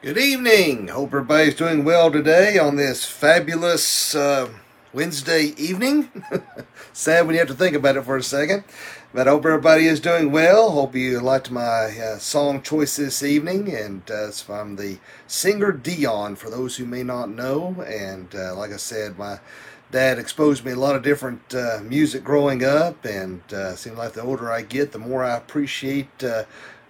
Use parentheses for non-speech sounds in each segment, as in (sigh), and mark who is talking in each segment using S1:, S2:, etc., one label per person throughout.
S1: Good evening. Hope everybody's doing well today on this fabulous uh, Wednesday evening. (laughs) Sad when you have to think about it for a second. But hope everybody is doing well. Hope you liked my uh, song choice this evening. And uh, it's from the singer Dion, for those who may not know. And uh, like I said, my dad exposed me a lot of different uh, music growing up. And uh, seems like the older I get, the more I appreciate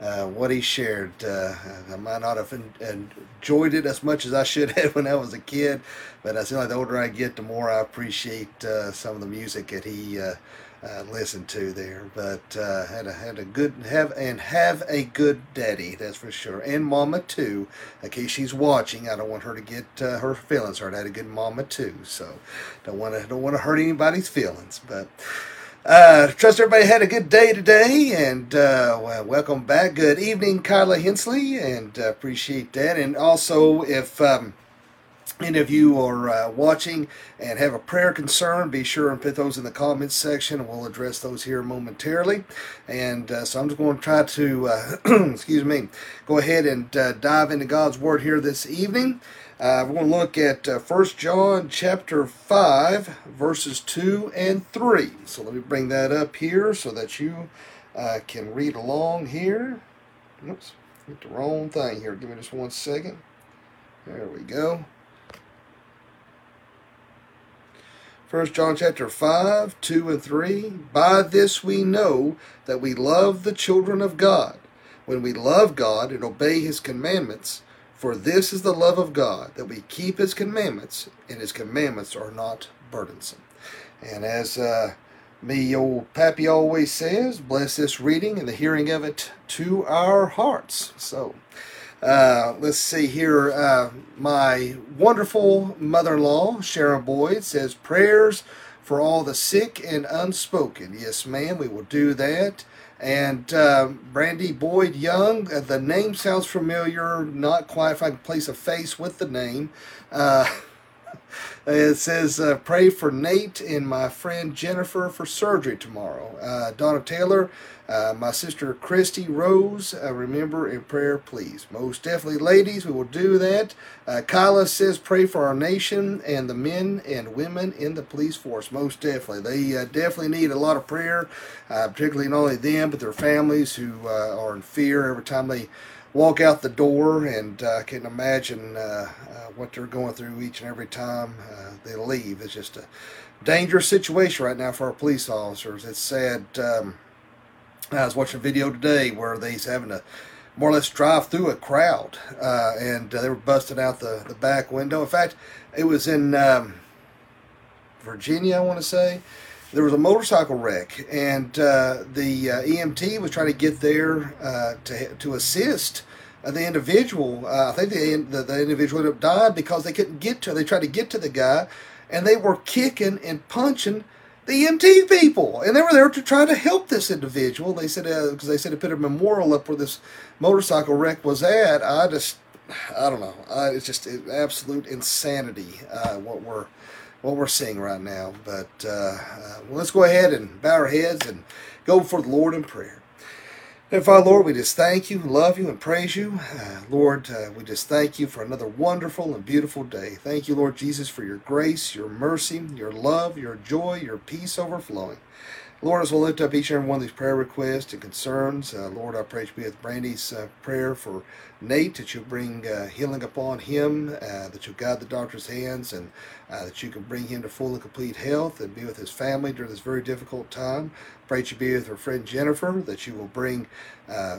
S1: uh, what he shared. Uh, I might not have enjoyed it as much as I should have (laughs) when I was a kid, but I feel like the older I get, the more I appreciate uh, some of the music that he uh, uh, listened to there. But had a had a good have and have a good daddy, that's for sure, and mama too. In case she's watching, I don't want her to get her feelings hurt. I had a good mama too, so don't want to don't want to hurt anybody's feelings, but. Uh, trust everybody had a good day today, and uh, well, welcome back. Good evening, Kyla Hensley, and uh, appreciate that. And also, if um, any of you are uh, watching and have a prayer concern, be sure and put those in the comments section, and we'll address those here momentarily. And uh, so I'm just going to try to, uh, (clears throat) excuse me, go ahead and dive into God's Word here this evening. Uh, we're going to look at uh, 1 John chapter 5, verses 2 and 3. So let me bring that up here so that you uh, can read along here. Oops, hit the wrong thing here. Give me just one second. There we go. 1 John chapter 5, 2 and 3. By this we know that we love the children of God, when we love God and obey his commandments. For this is the love of God, that we keep his commandments, and his commandments are not burdensome. And as uh, me old Pappy always says, bless this reading and the hearing of it to our hearts. So, uh, let's see here. Uh, my wonderful mother in law, Sharon Boyd, says prayers for all the sick and unspoken. Yes, ma'am, we will do that. And uh, Brandy Boyd Young, uh, the name sounds familiar, not quite if I can place a face with the name. Uh, (laughs) it says, uh, Pray for Nate and my friend Jennifer for surgery tomorrow. Uh, Donna Taylor, uh, my sister Christy Rose, uh, remember in prayer, please. Most definitely, ladies, we will do that. Uh, Kyla says, pray for our nation and the men and women in the police force. Most definitely. They uh, definitely need a lot of prayer, uh, particularly not only them, but their families who uh, are in fear every time they walk out the door. And I can imagine what they're going through each and every time they leave. It's just a dangerous situation right now for our police officers. It's sad. Um, I was watching a video today where they's having to more or less drive through a crowd, uh, and uh, they were busting out the, the back window. In fact, it was in um, Virginia, I want to say. There was a motorcycle wreck, and uh, the uh, EMT was trying to get there uh, to to assist the individual. Uh, I think the, the, the individual ended up dying because they couldn't get to. They tried to get to the guy, and they were kicking and punching the EMT people, and they were there to try to help this individual. They said because uh, they said to put a memorial up where this motorcycle wreck was at. I just, I don't know. I, it's just absolute insanity uh, what we're what we're seeing right now. But uh, uh, well, let's go ahead and bow our heads and go before the Lord in prayer. And Father, Lord, we just thank you, love you, and praise you. Uh, Lord, uh, we just thank you for another wonderful and beautiful day. Thank you, Lord Jesus, for your grace, your mercy, your love, your joy, your peace overflowing. Lord, as we lift up each and every one of these prayer requests and concerns, uh, Lord, I pray to be with Brandy's uh, prayer for Nate, that you'll bring uh, healing upon him, uh, that you'll guide the doctor's hands, and uh, that you can bring him to full and complete health and be with his family during this very difficult time. Pray that you be with her friend Jennifer, that you will bring uh,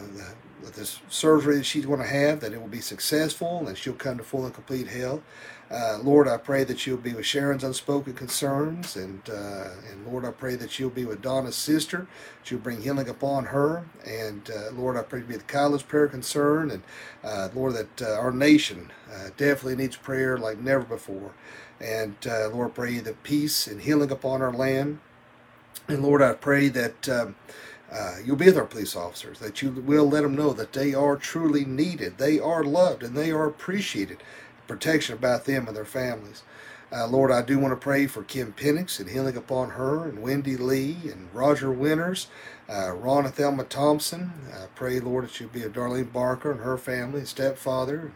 S1: this surgery that she's going to have, that it will be successful and she'll come to full and complete health. Uh, Lord, I pray that you'll be with Sharon's unspoken concerns, and uh, and Lord, I pray that you'll be with Donna's sister, that you'll bring healing upon her, and uh, Lord, I pray to be with Kyla's prayer concern, and uh, Lord, that uh, our nation uh, definitely needs prayer like never before, and Lord, pray that peace and healing upon our land, and Lord, I pray that. Um, uh, you'll be with our police officers, that you will let them know that they are truly needed, they are loved, and they are appreciated protection about them and their families. Uh, Lord, I do want to pray for Kim Penix and healing upon her, and Wendy Lee, and Roger Winters, uh, Ron and Thelma Thompson. I pray, Lord, that you be with Darlene Barker and her family and stepfather.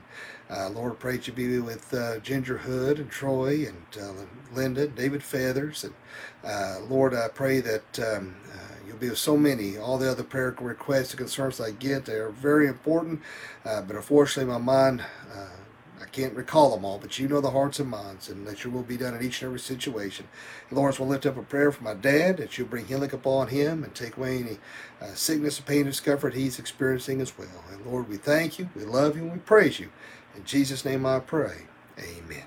S1: Uh, Lord, pray that you be with uh, Ginger Hood and Troy and uh, Linda, David Feathers. And uh, Lord, I pray that um, you'll be with so many. All the other prayer requests and concerns I get, they are very important. But unfortunately, my mind can't recall them all, but you know the hearts and minds, and that your will be done in each and every situation. And Lord, we'll lift up a prayer for my dad, that you'll bring healing upon him and take away any uh, sickness, pain, and discomfort he's experiencing as well. And Lord, we thank you, we love you, and we praise you. In Jesus' name I pray. Amen.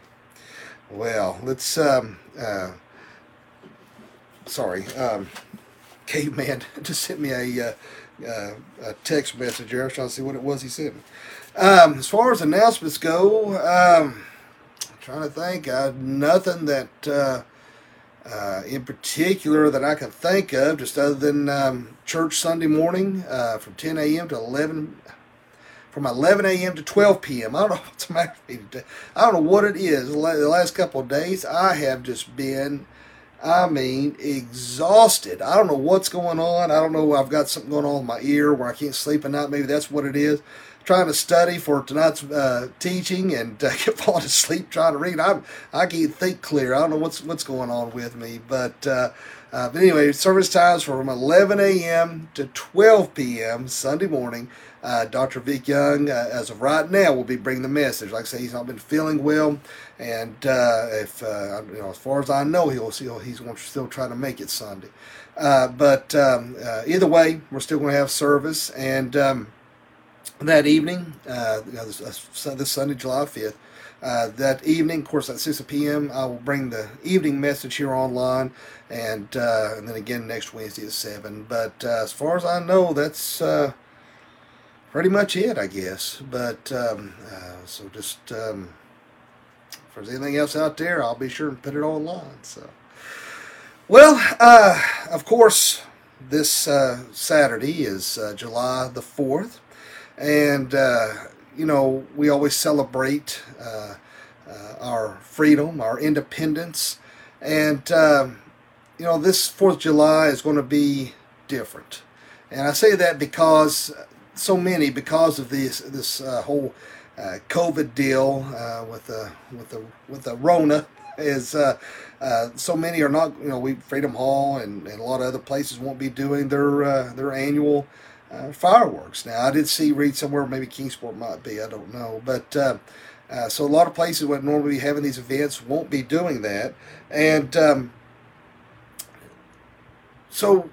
S1: Well, let's, um, uh, sorry, um, Caveman (laughs) just sent me a, uh, uh, a text message. I was trying to see what it was he sent me. Um, as far as announcements go, um, I'm trying to think. Uh, nothing that uh, uh, in particular that I can think of, just other than um, church Sunday morning uh, from 10 a.m. to 11, from 11 a.m. to 12 p.m. I don't know (laughs) what's matter I don't know what it is. The last couple of days, I have just been, I mean, exhausted. I don't know what's going on. I don't know. I've got something going on in my ear where I can't sleep at night. Maybe that's what it is trying to study for tonight's uh, teaching and uh, (laughs) falling asleep trying to read. I'm I can't think clear. I don't know what's what's going on with me, but uh, uh but anyway, service times from 11 a.m. to 12 p.m. Sunday morning. Uh, Dr. Vic Young, uh, as of right now, will be bringing the message. Like I say, he's not been feeling well, and if you know, as far as I know, he'll, he'll he's still try to make it Sunday. but um, either way, we're still going to have service and. Um, that evening, uh, this, uh, Sunday, July 5th, uh, that evening, of course, at 6 p.m., I will bring the evening message here online, and uh, and then again next Wednesday at 7. But uh, as far as I know, that's uh, pretty much it, I guess. But um, so just um, if there's anything else out there, I'll be sure and put it online. So, well, of course, this Saturday is July the 4th. And, uh, you know, we always celebrate uh, uh our freedom, our independence. And, um, you know, this 4th of July is going to be different. And I say that because so many, because of this, this uh, whole uh, COVID deal with, the, with, the, with the Rona, (laughs) is uh, uh, so many are not. You know, we Freedom Hall and, and a lot of other places won't be doing their uh, their annual uh, fireworks. Now, I did see read somewhere maybe Kingsport might be, I don't know, but uh, uh, so a lot of places would normally be having these events won't be doing that, and um, so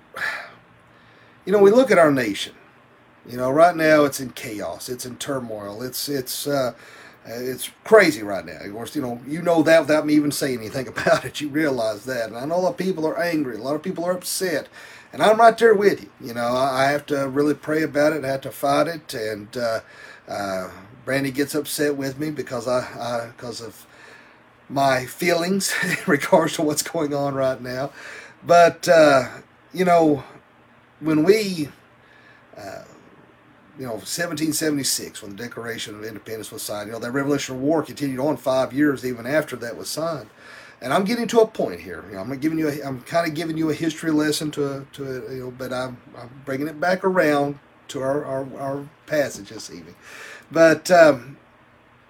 S1: you know we look at our nation. You know, right now it's in chaos, it's in turmoil, it's it's. Uh, it's crazy right now. Of course, you know you know that without me even saying anything (laughs) about it. You realize that, and I know a lot of people are angry. A lot of people are upset, and I'm right there with you. You know, I have to really pray about it. I have to fight it, and uh, uh, Brandy gets upset with me because I, because of my feelings (laughs) in regards to what's going on right now. But uh, you know, when we, uh, you know, 1776, when the Declaration of Independence was signed, you know, that Revolutionary War continued on five years even after that was signed and I'm getting to a point here. You know, I'm giving you, a, I'm kind of giving you a history lesson to, to you know, but I'm, I'm bringing it back around to our, our, our passage this evening. But um,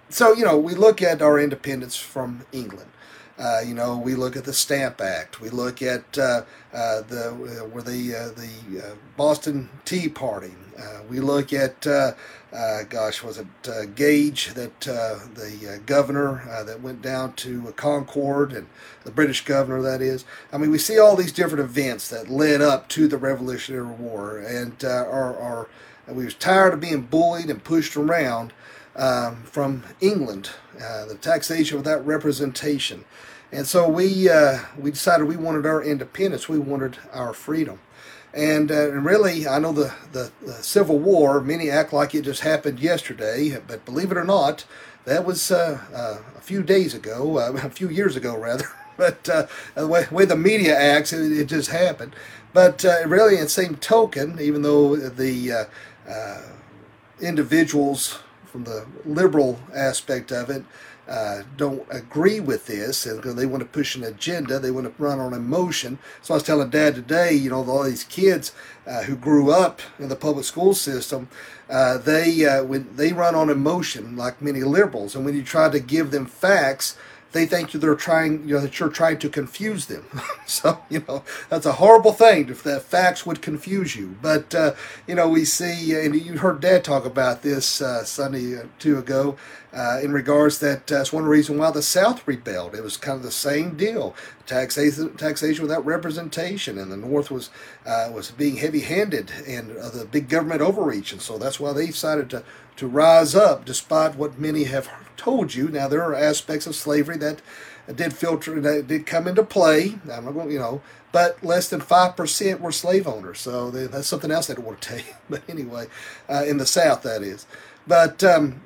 S1: so you know, we look at our independence from England. Uh, you know, we look at the Stamp Act. We look at uh, uh, the uh, where the uh, the uh, Boston Tea Party. we look at gosh, was it Gage that the governor that went down to Concord and the British governor that is. I mean, we see all these different events that led up to the Revolutionary War, and our, our we was tired of being bullied and pushed around um, from England, uh, the taxation without representation. And so we uh, we decided we wanted our independence. We wanted our freedom. And, uh, really, I know the, the, the, Civil War, many act like it just happened yesterday, but believe it or not, that was uh, uh, a few days ago, uh, (laughs) a few years ago, rather. (laughs) but the way, way, the media acts, it, it just happened. But really, in the same token, even though the individuals from the liberal aspect of it uh, don't agree with this and they want to push an agenda. They want to run on emotion. So I was telling Dad today, you know, all these kids uh, who grew up in the public school system, uh, they uh, when they run on emotion like many liberals, and when you try to give them facts, they think they're trying, you know, that you're trying to confuse them. (laughs) so, you know, that's a horrible thing if that facts would confuse you. But, uh, you know, we see, and you heard Dad talk about this uh, Sunday or two ago, uh, in regards that that's one reason why the South rebelled. It was kind of the same deal, taxation, taxation without representation, and the North was uh, was being heavy-handed and uh, the big government overreach, and so that's why they decided to to rise up, despite what many have told you. Now there are aspects of slavery that did filter that did come into play. I'm not going, you know, but less than five percent were slave owners. So that's something else want to tell you. But anyway, uh, in the South, that is. But um,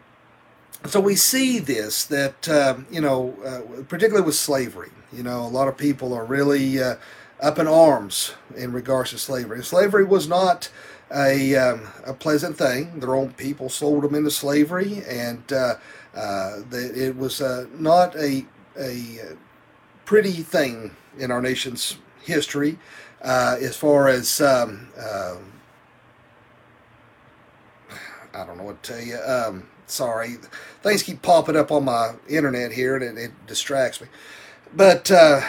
S1: so we see this that um, you know, uh, particularly with slavery. You know, a lot of people are really uh, up in arms in regards to slavery. Slavery was not a, um, a pleasant thing. Their own people sold them into slavery, and uh, uh, it was uh, not a, a pretty thing in our nation's history uh, as far as. Um, um, I don't know what to tell you. Sorry, things keep popping up on my internet here, and it, it distracts me. But uh,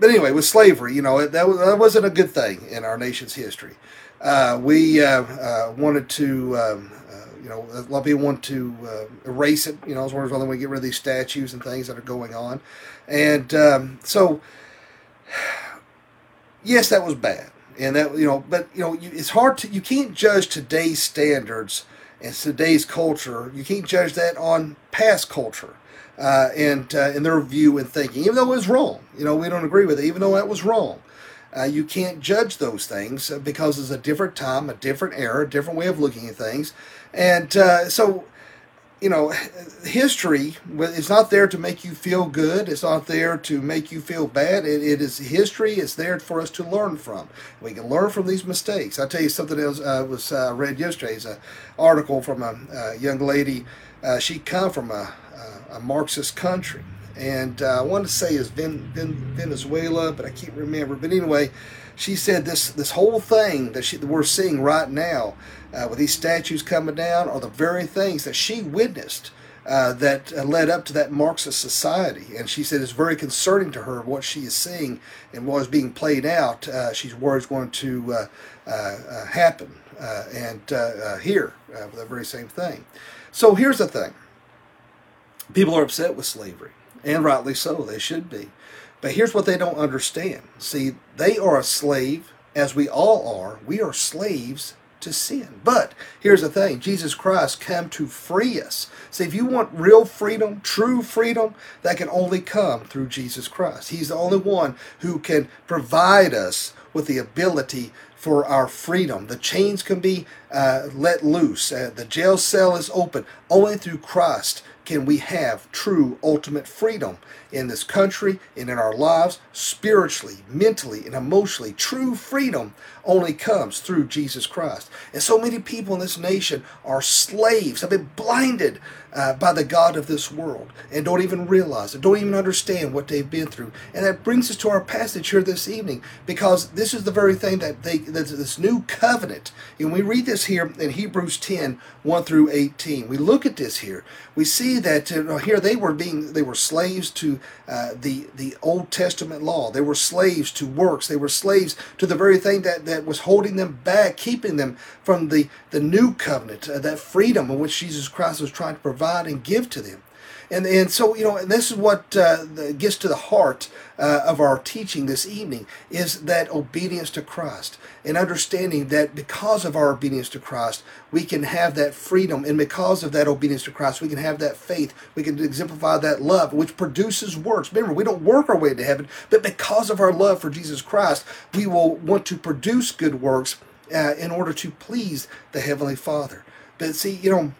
S1: but anyway, with slavery, you know, that, was, that wasn't a good thing in our nation's history. Uh, we uh, uh, wanted to, um, uh, you know, a lot of people want to uh, erase it. You know, as one of we get rid of these statues and things that are going on, and um, so yes, that was bad, and that you know, but you know, it's hard to you can't judge today's standards and today's culture. You can't judge that on past culture. Uh, and uh, in their view and thinking, even though it was wrong. You know, we don't agree with it, even though that was wrong. Uh, you can't judge those things uh, because it's a different time, a different era, a different way of looking at things. And uh, so, you know, history is not there to make you feel good. It's not there to make you feel bad. it, it is history. It's there for us to learn from. We can learn from these mistakes. I'll tell you something else uh, was uh, read yesterday. It's an article from a, a young lady. Uh, she come from a, a Marxist country and uh, I want to say is Ven- Ven- Venezuela, but I can't remember. But anyway, she said this this whole thing that, she, that we're seeing right now uh, with these statues coming down are the very things that she witnessed. Uh, that uh, led up to that Marxist society. And she said it's very concerning to her what she is seeing and what is being played out. Uh, she's worried is going to uh, uh, happen and here, the very same thing. So here's the thing people are upset with slavery and rightly so, they should be. But here's what they don't understand. See, they are a slave, as we all are. We are slaves to sin. But here's the thing Jesus Christ came to free us. See, if you want real freedom, true freedom, that can only come through Jesus Christ. He's the only one who can provide us with the ability for our freedom. The chains can be uh, let loose, uh, the jail cell is open. Only through Christ can we have true ultimate freedom in this country and in our lives, spiritually, mentally, and emotionally. True freedom only comes through Jesus Christ. And so many people in this nation are slaves, have been blinded uh, by the God of this world, and don't even realize it, don't even understand what they've been through. And that brings us to our passage here this evening, because this is the very thing that they, that this new covenant. And we read this here in Hebrews 10, 1 through 18. We look at this here. We see that uh, here they were being, they were slaves to uh, the the Old Testament law. They were slaves to works. They were slaves to the very thing that, that was holding them back, keeping them from the, the new covenant, uh, that freedom which Jesus Christ was trying to provide and give to them. And, and so, you know, and this is what uh, gets to the heart uh, of our teaching this evening is that obedience to Christ and understanding that because of our obedience to Christ, we can have that freedom. And because of that obedience to Christ, we can have that faith. We can exemplify that love, which produces works. Remember, we don't work our way to heaven, but because of our love for Jesus Christ, we will want to produce good works uh, in order to please the Heavenly Father. But see, you know,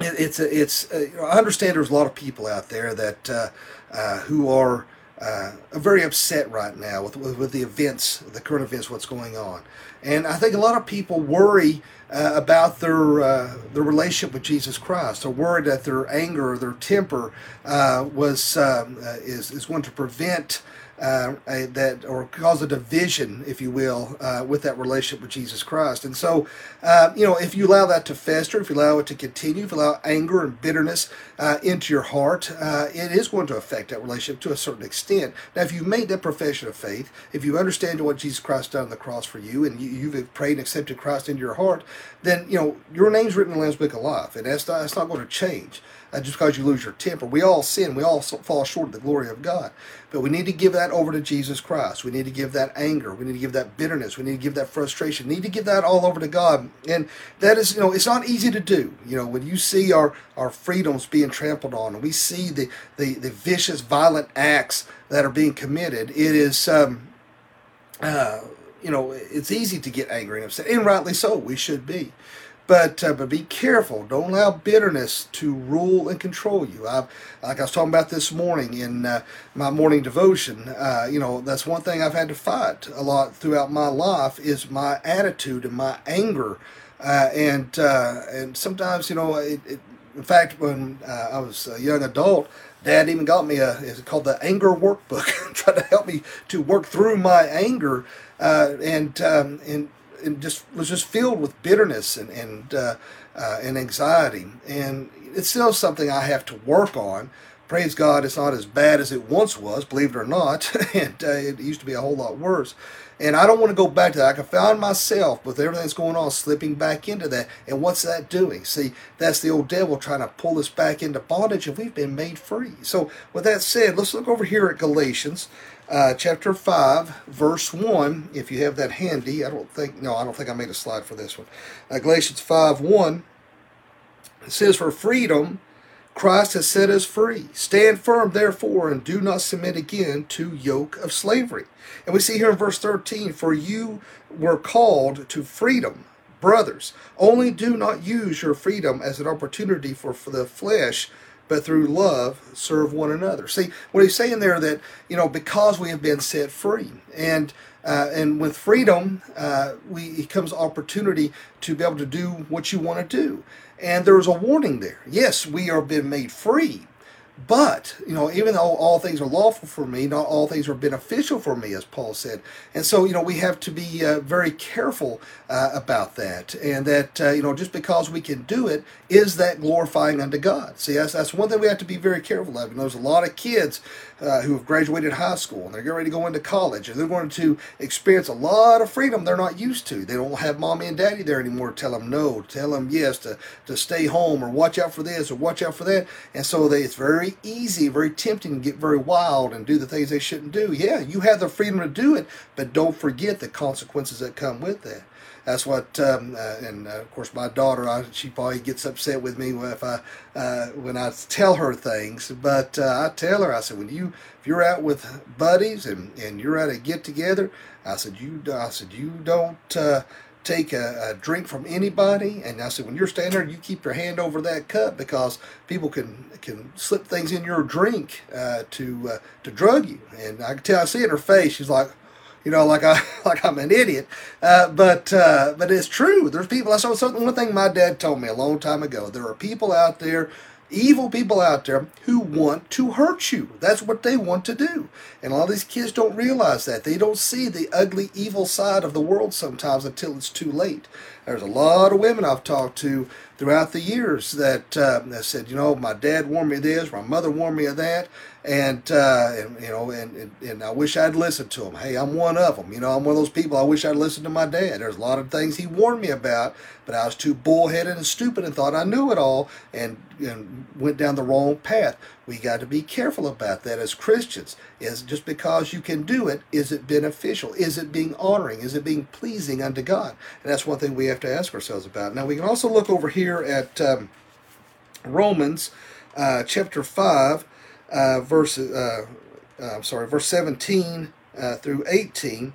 S1: it's it's I understand there's a lot of people out there that uh, uh, who are uh, very upset right now with, with, with the events, the current events, what's going on, and I think a lot of people worry uh, about their uh, their relationship with Jesus Christ. They're worried that their anger, or their temper, was um, is is going to prevent uh, that or cause a division, if you will, uh, with that relationship with Jesus Christ. And so, uh, you know, if you allow that to fester, if you allow it to continue, if you allow anger and bitterness uh, into your heart, uh, it is going to affect that relationship to a certain extent. Now, if you've made that profession of faith, if you understand what Jesus Christ done on the cross for you, and you, have prayed and accepted Christ into your heart, then you know your name's written in the Lamb's Book of Life, and that's not, that's not going to change uh, just because you lose your temper. We all sin. We all fall short of the glory of God. But we need to give that over to Jesus Christ. We need to give that anger. We need to give that bitterness. We need to give that frustration. We need to give that all over to God. And that is, you know, it's not easy to do. You know, when you see our, our freedoms being trampled on and we see the, the, the vicious, violent acts that are being committed, it is, um, uh, you know, it's easy to get angry and upset. And rightly so. We should be. But, uh, but be careful. Don't allow bitterness to rule and control you. I've, like I was talking about this morning in uh, my morning devotion, uh, you know, that's one thing I've had to fight a lot throughout my life is my attitude and my anger. Uh, and uh, and sometimes, you know, it, it, in fact, when uh, I was a young adult, Dad even got me a it's called the anger workbook, (laughs) trying to help me to work through my anger. and um, and and just was just filled with bitterness and and uh, uh, and anxiety. And it's still something I have to work on. Praise God, it's not as bad as it once was, believe it or not. (laughs) and uh, it used to be a whole lot worse. And I don't want to go back to that. I can find myself with everything that's going on slipping back into that. And what's that doing? See, that's the old devil trying to pull us back into bondage, and we've been made free. So, with that said, let's look over here at Galatians uh, chapter 5, verse 1, if you have that handy. I don't think, no, I don't think I made a slide for this one. Uh, Galatians 5, 1, it says, For freedom Christ has set us free. Stand firm, therefore, and do not submit again to yoke of slavery. And we see here in verse 13, For you were called to freedom. Brothers, only do not use your freedom as an opportunity for, for the flesh, but through love serve one another. See, what he's saying there that, you know, because we have been set free. And uh, and with freedom, uh, we it comes opportunity to be able to do what you want to do. And there's a warning there. Yes, we are being made free, but, you know, even though all things are lawful for me, not all things are beneficial for me, as Paul said. And so, you know, we have to be uh, very careful uh, about that. And that, uh, you know, just because we can do it, is that glorifying unto God? See, that's, that's one thing we have to be very careful of. Know, there's a lot of kids uh, who have graduated high school and they're getting ready to go into college and they're going to experience a lot of freedom they're not used to. They don't have mommy and daddy there anymore to tell them no, tell them yes, to, to stay home or watch out for this or watch out for that. And so they, it's very easy, very tempting to get very wild and do the things they shouldn't do. Yeah, you have the freedom to do it, but don't forget the consequences that come with that. That's what, um, uh, and uh, of course, my daughter, I, she probably gets upset with me if I uh, when I tell her things. But uh, I tell her, I said, when you if you're out with buddies and, and you're at a get together, I said you I said you don't uh, take a, a, drink from anybody. And I said, when you're standing there, you keep your hand over that cup because people can can slip things in your drink uh, to uh, to drug you. And I can tell, I see in her face. She's like, you know, like I (laughs) like I'm an idiot. Uh, but uh, but it's true. There's people. I saw something. One thing my dad told me a long time ago. There are people out there evil people out there who want to hurt you. That's what they want to do. And a lot of these kids don't realize that. They don't see the ugly, evil side of the world sometimes until it's too late. There's a lot of women I've talked to throughout the years that, uh, that said, you know, my dad warned me of this, my mother warned me of that, and, uh, and you know, and, and, and, I wish I'd listened to them. Hey, I'm one of them. You know, I'm one of those people. I wish I'd listened to my dad. There's a lot of things he warned me about, but I was too bullheaded and stupid and thought I knew it all, and, and went down the wrong path. We got to be careful about that as Christians. Is just because you can do it, is it beneficial? Is it being honoring? Is it being pleasing unto God? And that's one thing we have to ask ourselves about. Now we can also look over here at um, Romans uh, chapter five, uh, verse. Uh, uh I'm sorry, verse 17 uh, through 18.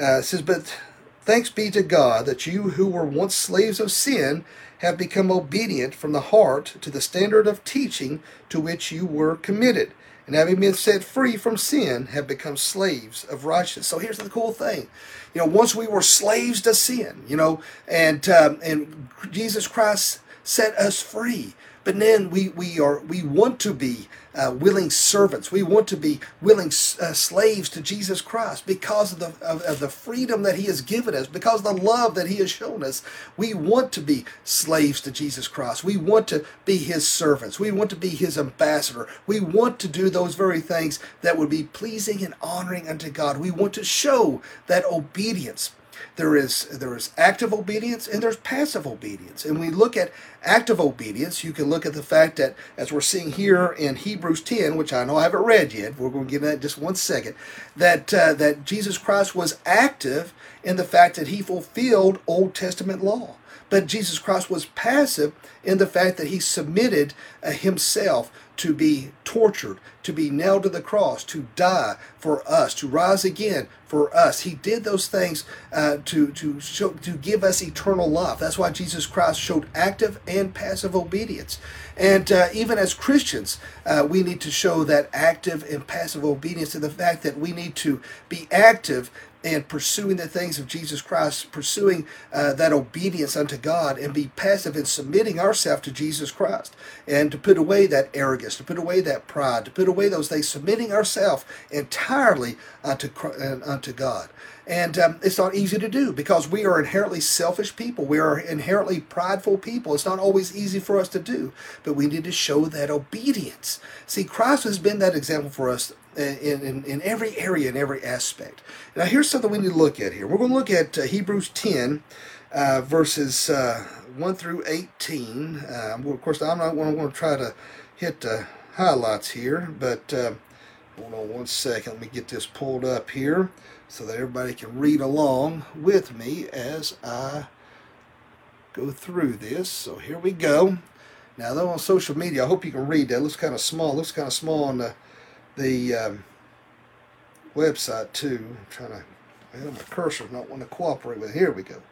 S1: Uh, says, "But thanks be to God that you who were once slaves of sin." Have become obedient from the heart to the standard of teaching to which you were committed and having been set free from sin, have become slaves of righteousness. So here's the cool thing, you know, once we were slaves to sin, you know, and um, and Jesus Christ set us free. But then we, we are we want to be uh, willing servants. We want to be willing uh, slaves to Jesus Christ because of the of, of, the freedom that He has given us, because of the love that He has shown us. We want to be slaves to Jesus Christ. We want to be His servants. We want to be His ambassador. We want to do those very things that would be pleasing and honoring unto God. We want to show that obedience there is there is active obedience and there's passive obedience. And we look at active obedience, you can look at the fact that as we're seeing here in Hebrews 10, which I know I haven't read yet, we're going to get that just one second, that uh, that Jesus Christ was active in the fact that he fulfilled Old Testament law. But Jesus Christ was passive in the fact that he submitted uh, himself to be tortured, to be nailed to the cross, to die for us, to rise again for us. He did those things uh, to to show, to give us eternal life. That's why Jesus Christ showed active and passive obedience. And uh, even as Christians, uh, we need to show that active and passive obedience, and the fact that we need to be active and pursuing the things of Jesus Christ, pursuing uh, that obedience unto God, and be passive in submitting ourselves to Jesus Christ, and to put away that arrogance, to put away that pride, to put away those things, submitting ourselves entirely unto uh, unto God. And um, it's not easy to do because we are inherently selfish people. We are inherently prideful people. It's not always easy for us to do, but we need to show that obedience. See, Christ has been that example for us in, in, in every area, in every aspect. Now, here's something we need to look at here. We're going to look at uh, Hebrews 10, uh, verses uh, 1 through 18. Uh, well, of course, I'm not going to try to hit the highlights here, but uh, hold on one second. Let me get this pulled up here so that everybody can read along with me as I go through this. So here we go. Now, though on social media, I hope you can read that. It looks kind of small. It looks kind of small on the the um, website too. I'm trying to, well, my cursor's not want to cooperate with. Here we go.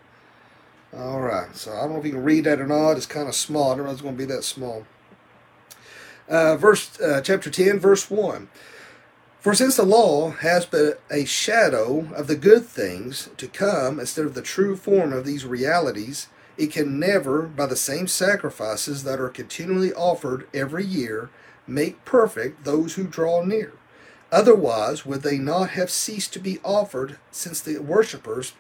S1: All right, so I don't know if you can read that or not. It's kind of small. I don't know if it's going to be that small. Uh, verse uh, chapter 10, verse 1. For since the law has but a shadow of the good things to come instead of the true form of these realities, it can never, by the same sacrifices that are continually offered every year, make perfect those who draw near. Otherwise, would they not have ceased to be offered, since the worshippers,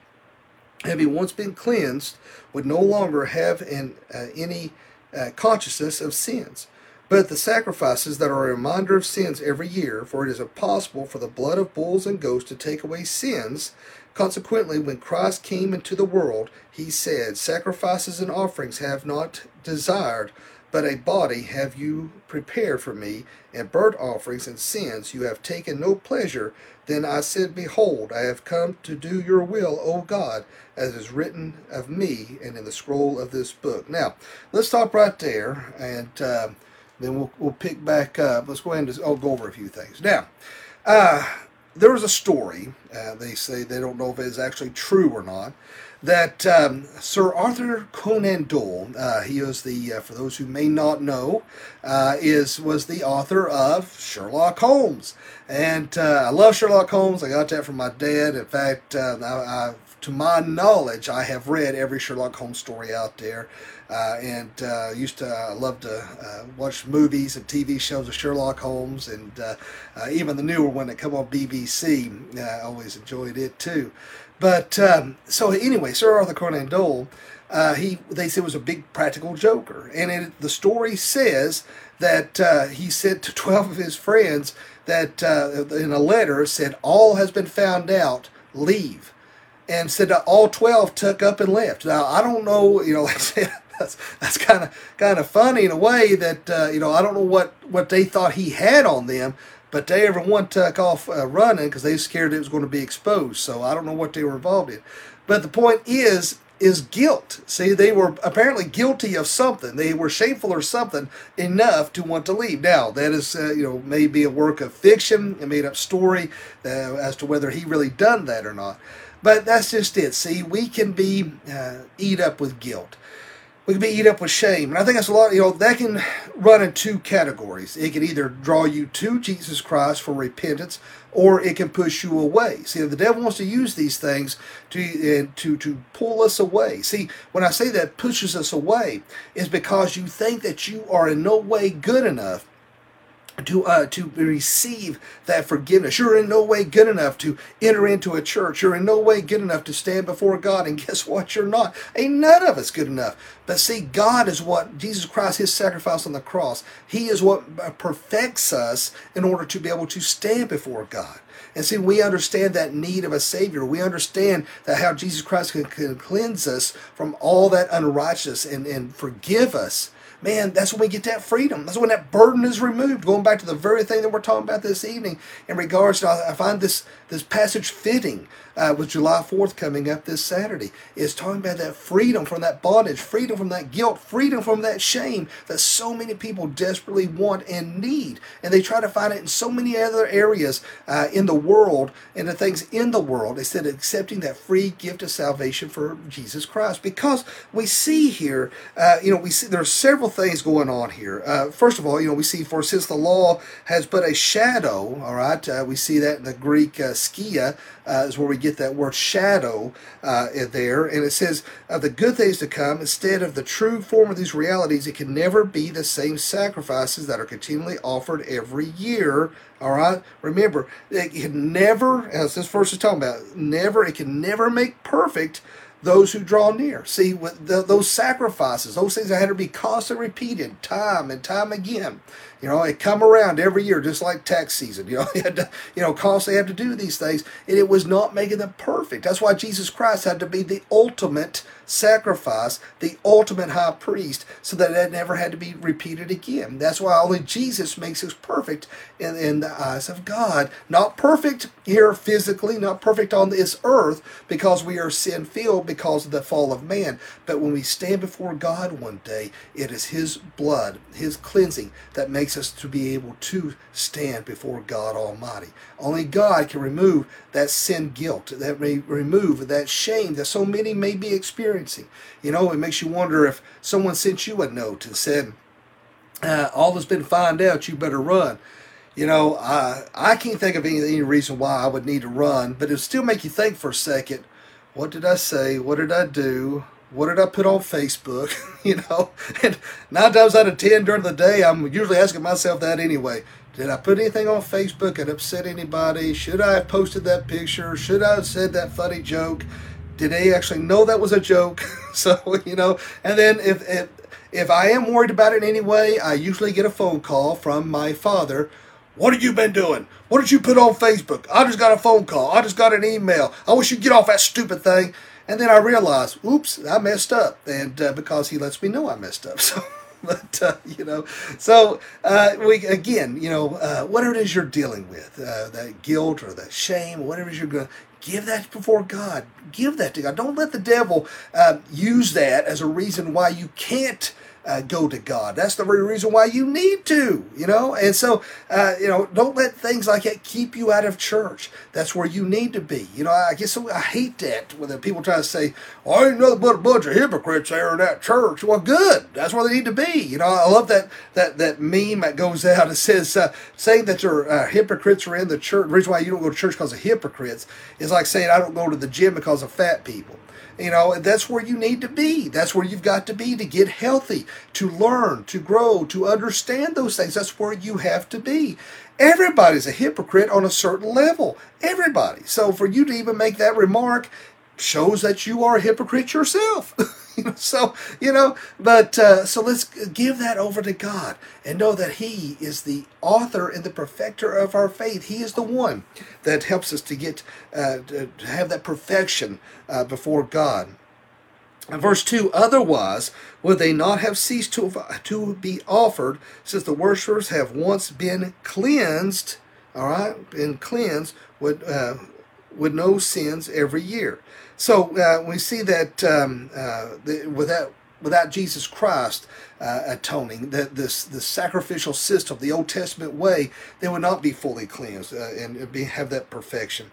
S1: having once been cleansed, would no longer have an, uh, any uh, consciousness of sins? But the sacrifices that are a reminder of sins every year, for it is impossible for the blood of bulls and goats to take away sins. Consequently, when Christ came into the world, he said, Sacrifices and offerings have not desired, but a body have you prepared for me, and burnt offerings and sins you have taken no pleasure. Then I said, Behold, I have come to do your will, O God, as is written of me and in the scroll of this book. Now, let's stop right there, and uh, then we'll, we'll pick back up. Let's go ahead and just, I'll go over a few things. Now, uh, there was a story, uh, they say they don't know if it's actually true or not, that um, Sir Arthur Conan Doyle, uh, he was the, uh, for those who may not know, uh, is was the author of Sherlock Holmes, and uh, I love Sherlock Holmes. I got that from my dad. In fact, uh, I, I, to my knowledge, I have read every Sherlock Holmes story out there. Uh, and uh, used to uh, love to uh, watch movies and TV shows of Sherlock Holmes, and even the newer one that come on BBC. I always enjoyed it too. But um, so anyway, Sir Arthur Conan Doyle, uh, he they said was a big practical joker, and it, the story says that uh, he said to (laughs) twelve of his friends that uh, in a letter said all has been found out, leave, and said that all twelve took up and left. Now I don't know, you know, (laughs) like I said. That's, that's kind of kind of funny in a way that uh, you know I don't know what what they thought he had on them, but they everyone took off uh, running because they scared it was going to be exposed. So I don't know what they were involved in. But the point is, is guilt. See, they were apparently guilty of something. They were shameful or something enough to want to leave. Now, that is, uh, you know, maybe a work of fiction, a made up story uh, as to whether he really done that or not. But that's just it. See, we can be uh, eat up with guilt. we can be eat up with shame. And I think that's a lot, you know, that can run in two categories. It can either draw you to Jesus Christ for repentance or it can push you away. See, the devil wants to use these things to uh, to to pull us away. See, when I say that pushes us away, is because you think that you are in no way good enough to uh, to receive that forgiveness. You're in no way good enough to enter into a church. You're in no way good enough to stand before God. And (laughs) guess what? You're not. Ain't none of us good enough. But see, God is what Jesus Christ, His sacrifice on the cross. He is what uh, perfects us in order to be able to stand before God. And see, we understand that need of a Savior. We understand that how Jesus Christ can, can cleanse us from all that unrighteousness and, and forgive us man, that's when we get that freedom. That's when that burden is removed. Going back to the very thing that we're talking about this evening in regards to, I find this this passage fitting uh, with July 4th coming up this Saturday. Is talking about that freedom from that bondage, freedom from that guilt, freedom from that shame that so many people desperately want and need. And they try to find it in so many other areas uh, in the world and the things in the world instead of accepting that free gift of salvation for Jesus Christ. Because we see here, uh, you know, we see there are several things going on here. Uh, first of all, you know, we see for since the law has but a shadow, all right, uh, we see that in the Greek uh, skia uh, is where we get that word shadow uh, there. And it says, of the good things to come, instead of the true form of these realities, it can never be the same sacrifices that are continually offered every year. All right? Remember, it can never, as this verse is talking about, never, it can never make perfect those who draw near. See, with the, those sacrifices, those things that had to be constantly repeated time and time again. You know, it come around every year, just like tax season. (laughs) You know, you had to, you know, constantly have to do these things, and it was not making them perfect. That's why Jesus Christ had to be the ultimate sacrifice, the ultimate high priest, so that it never had to be repeated again. That's why only Jesus makes us perfect in, in the eyes of God. Not perfect here physically, not perfect on this earth, because we are sin filled because of the fall of man. But when we stand before God one day, it is His blood, His cleansing, that makes us to be able to stand before God Almighty. Only God can remove that sin guilt, that may remove that shame that so many may be experiencing. You know, it makes you wonder if someone sent you a note and said, uh, all that's been found out, you better run. You know, I, I can't think of any, any reason why I would need to run, but it'll still make you think for a second, what did I say? What did I do? What did I put on Facebook? (laughs) you know, and nine times out of ten during the day, I'm usually asking myself that anyway. Did I put anything on Facebook that upset anybody? Should I have posted that picture? Should I have said that funny joke? Did they actually know that was a joke? (laughs) so, you know, and then if, if, if I am worried about it anyway, I usually get a phone call from my father. What have you been doing? What did you put on Facebook? I just got a phone call. I just got an email. I wish you'd get off that stupid thing. And then I realized, oops, I messed up. And uh, because he lets me know I messed up. (laughs) So. but uh, you know, so uh, we again, you know, uh, whatever it is you're dealing with, uh, that guilt or that shame, whatever it is you're going give that before God. Give that to God. Don't let the devil um, use that as a reason why you can't uh, go to God. That's the very reason why you need to, you know. And so, uh, you know, don't let things like that keep you out of church. That's where you need to be. You know, I guess I hate that when people try to say, "Oh, ain't nothing but a bunch of hypocrites there in that church." Well, good. That's where they need to be. You know, I love that that that meme that goes out It says uh, saying that your uh, hypocrites are in the church. The reason why you don't go to church because of hypocrites is like saying I don't go to the gym because of fat people. You know, that's where you need to be. That's where you've got to be to get healthy, to learn, to grow, to understand those things. That's where you have to be. Everybody's a hypocrite on a certain level. Everybody. So for you to even make that remark shows that you are a hypocrite yourself. (laughs) (laughs) so you know but uh, so let's give that over to god and know that he is the author and the perfecter of our faith. He is the one that helps us to get uh, to have that perfection uh, before god. Verse 2 otherwise would they not have ceased to, to be offered since the worshippers have once been cleansed all right been cleansed uh, with no sins every year so uh, we see that um, uh, the, without without Jesus Christ uh, atoning, that this the sacrificial system, the Old Testament way, they would not be fully cleansed uh, and be, have that perfection.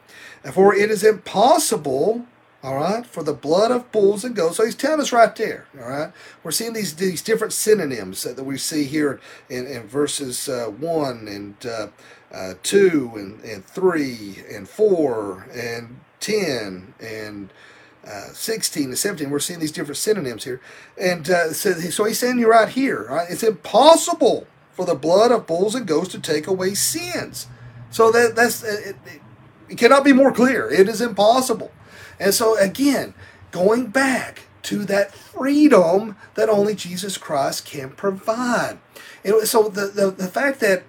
S1: For it is impossible, all right, for the blood of bulls and goats. So he's telling us right there. All right, we're seeing these these different synonyms that we see here in, in verses uh, one and uh, two and, and three and four and ten and uh, 16 and 17. We're seeing these different synonyms here. And uh, so, so he's saying you're right here, right? It's impossible for the blood of bulls and goats to take away sins. So that that's it, it, it cannot be more clear. It is impossible. And so again, going back to that freedom that only Jesus Christ can provide. And so the, the, the fact that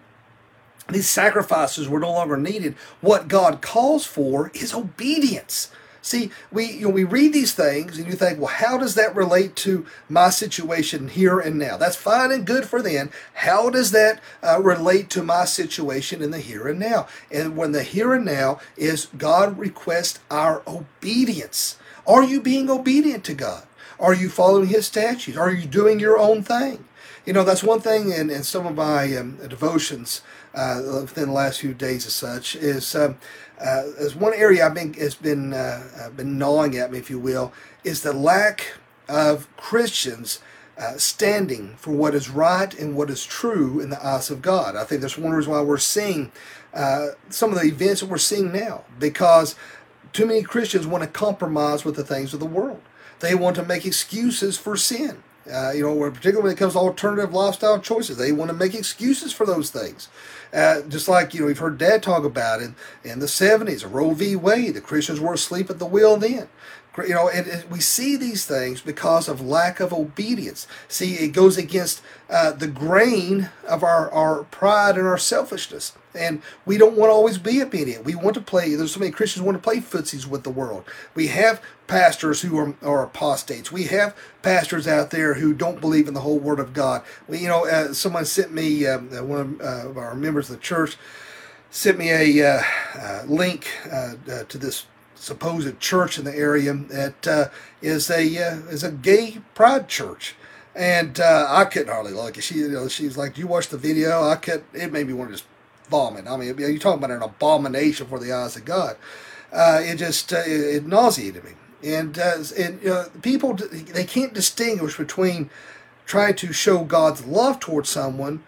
S1: these sacrifices were no longer needed, what God calls for is obedience. See, we you know we read these things and you think, well, how does that relate to my situation here and now? That's fine and good for then. How does that uh, relate to my situation in the here and now? And when the here and now is God requests our obedience. Are you being obedient to God? Are you following His statutes? Are you doing your own thing? You know, that's one thing in, in some of my um, devotions uh, within the last few days as such is um, uh, as one area I've been has been uh, uh, been gnawing at me, if you will, is the lack of Christians uh, standing for what is right and what is true in the eyes of God. I think that's one reason why we're seeing uh, some of the events that we're seeing now, because too many Christians want to compromise with the things of the world. They want to make excuses for sin. Uh, you know, particularly when it comes to alternative lifestyle choices, they want to make excuses for those things. Uh, just like, you know, we've heard Dad talk about it in the 70s, Roe v. Wade, the Christians were asleep at the wheel then. You know, and, and we see these things because of lack of obedience. See, it goes against uh, the grain of our, our pride and our selfishness. And we don't want to always be obedient. We want to play, there's so many Christians want to play footsies with the world. We have pastors who are, are apostates. We have pastors out there who don't believe in the whole Word of God. We, you know, uh, someone sent me, um, uh, one of uh, our members of the church sent me a uh, uh, link to this supposed church in the area that is a is a gay pride church. And I couldn't hardly look. She, you know, she's like, "Do you watch the video?" I could. It made me want to just vomit. I mean, you're talking about an abomination for the eyes of God. Uh, it just uh, it, it, nauseated me. And, uh, and uh, people they can't distinguish between trying to show God's love towards someone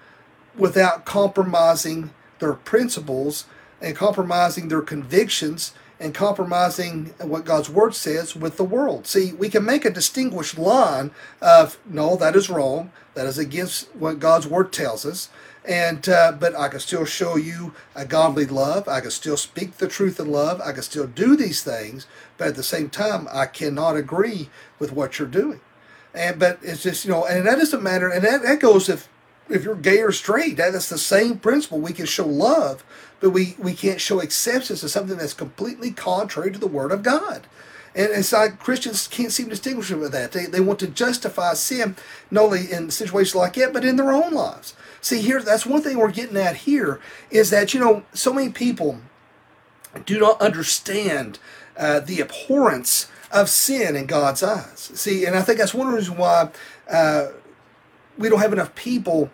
S1: without compromising their principles and compromising their convictions and compromising what God's word says with the world. See, we can make a distinguished line of no, that is wrong, that is against what God's word tells us, and uh, but I can still show you a godly love. I can still speak the truth in love. I can still do these things, but at the same time, I cannot agree with what you're doing. And but it's just you know, and that doesn't matter. And that, that goes if if you're gay or straight. That's the same principle. We can show love, but we we can't show acceptance of something that's completely contrary to the Word of God. And it's like Christians can't seem to distinguish with that. They, they want to justify sin not only in situations like that, but in their own lives. See, here, that's one thing we're getting at here is that, you know, so many people do not understand uh, the abhorrence of sin in God's eyes. See, and I think that's one reason why uh, we don't have enough people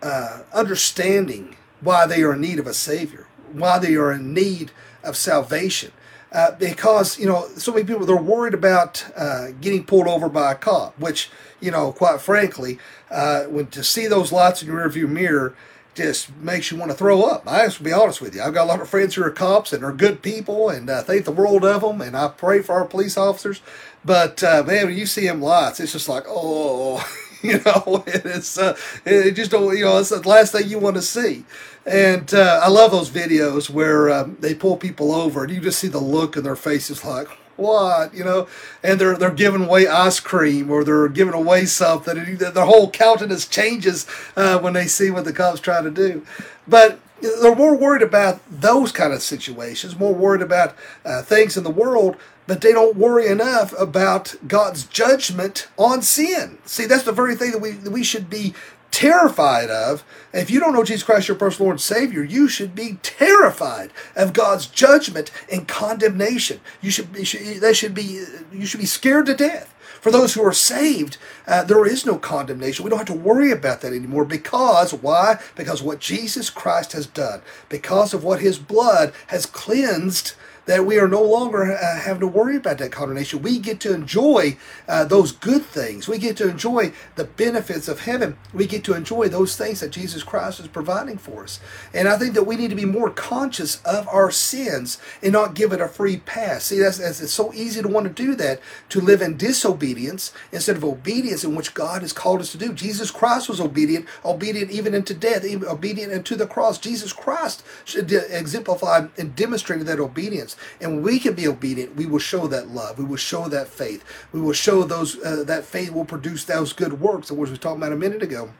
S1: uh, understanding why they are in need of a Savior, why they are in need of salvation. Uh, because you know so many people they're worried about uh, getting pulled over by a cop, which you know quite frankly, uh, when to see those lights in your rearview mirror just makes you want to throw up. I have to be honest with you. I've got a lot of friends who are cops and are good people, and I thank the world of them, and I pray for our police officers. But uh, man, when you see them lights, it's just like oh. (laughs) you know, (laughs) it's uh, it just you know it's the last thing you want to see. And uh, I love those videos where um, they pull people over and you just see the look in their faces like, what, you know, and they're they're giving away ice cream or they're giving away something, and their whole countenance changes uh, when they see what the cops try to do. But they're more worried about those kind of situations, more worried about uh, things in the world, but they don't worry enough about God's judgment on sin. See, that's the very thing that we that we should be terrified of. If you don't know Jesus Christ, your personal Lord and Savior, you should be terrified of God's judgment and condemnation. You should be, that should be, you should be scared to death. For those who are saved, uh, there is no condemnation. We don't have to worry about that anymore because, why? Because what Jesus Christ has done, because of what his blood has cleansed that we are no longer uh, having to worry about that condemnation. We get to enjoy uh, those good things. We get to enjoy the benefits of heaven. We get to enjoy those things that Jesus Christ is providing for us. And I think that we need to be more conscious of our sins and not give it a free pass. See, that's, that's it's so easy to want to do that, to live in disobedience instead of obedience in which God has called us to do. Jesus Christ was obedient, obedient even into death, obedient unto the cross. Jesus Christ exemplified and demonstrated that obedience. And when we can be obedient, we will show that love. We will show that faith. We will show those uh, that faith will produce those good works, words we talked about a minute ago.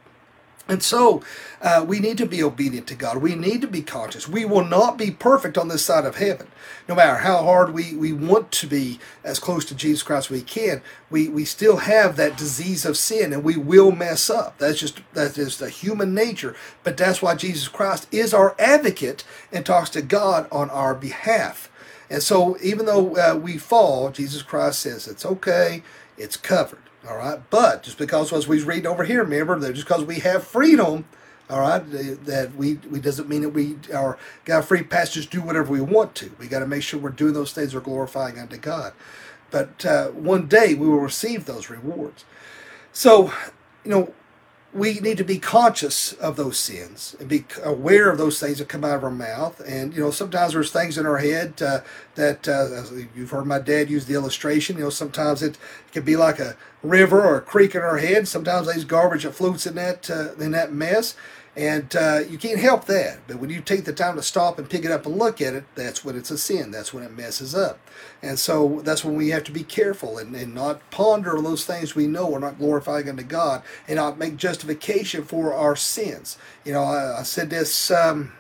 S1: And so uh, we need to be obedient to God. We need to be conscious. We will not be perfect on this side of heaven. No matter how hard we, we want to be as close to Jesus Christ as we can, we, we still have that disease of sin and we will mess up. That's just that is the human nature. But that's why Jesus Christ is our advocate and talks to God on our behalf. And so, even though uh, we fall, Jesus Christ says it's okay, it's covered. All right. But just because, as we read over here, remember that just because we have freedom, all right, that we, we doesn't mean that we are got free pass just do whatever we want to. We got to make sure we're doing those things that are glorifying unto God. But uh, one day we will receive those rewards. So, you know, we need to be conscious of those sins and be aware of those things that come out of our mouth. And you know, sometimes there's things in our head uh, that uh, you've heard my dad use the illustration. You know, sometimes it can be like a river or a creek in our head. Sometimes there's garbage that floats in that uh, in that mess. And uh, you can't help that. But when you take the time to stop and pick it up and look at it, that's when it's a sin. That's when it messes up. And so that's when we have to be careful and, and not ponder on those things we know are not glorifying unto God and not make justification for our sins. You know, I, I said this, um,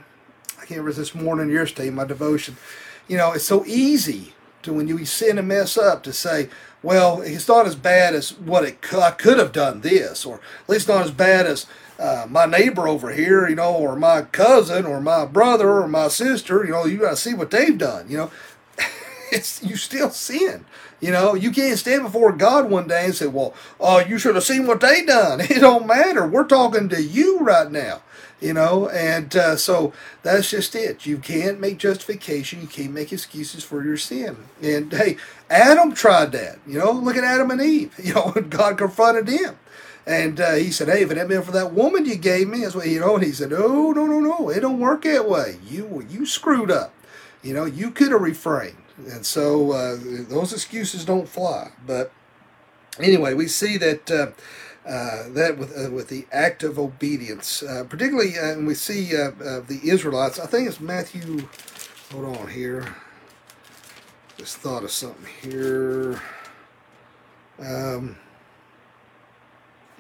S1: I can't remember this morning, yesterday, in my devotion. You know, it's so easy to when you sin and mess up to say, well, it's not as bad as what it could, I could have done this, or at least not as bad as uh, my neighbor over here, you know, or my cousin, or my brother, or my sister, you know, you got to see what they've done, you know. (laughs) it's you still sin. You know, you can't stand before God one day and say, "Well, oh, you should have seen what they done." (laughs) It don't matter. We're talking to you right now. You know, and uh, so that's just it. You can't make justification. You can't make excuses for your sin. And hey, Adam tried that. You know, look at Adam and Eve. (laughs) You know, God confronted him. And uh, he said, "Hey, if it hadn't been for that woman you gave me, that's what you know." And he said, "No, no, no, no, it don't work that way. You you screwed up. You know, you could have refrained." And so uh, those excuses don't fly. But anyway, we see that. Uh, uh, that with uh, with the act of obedience, uh, particularly, uh, and we see uh, the Israelites. I think it's Matthew. Hold on here. Just thought of something here. Um,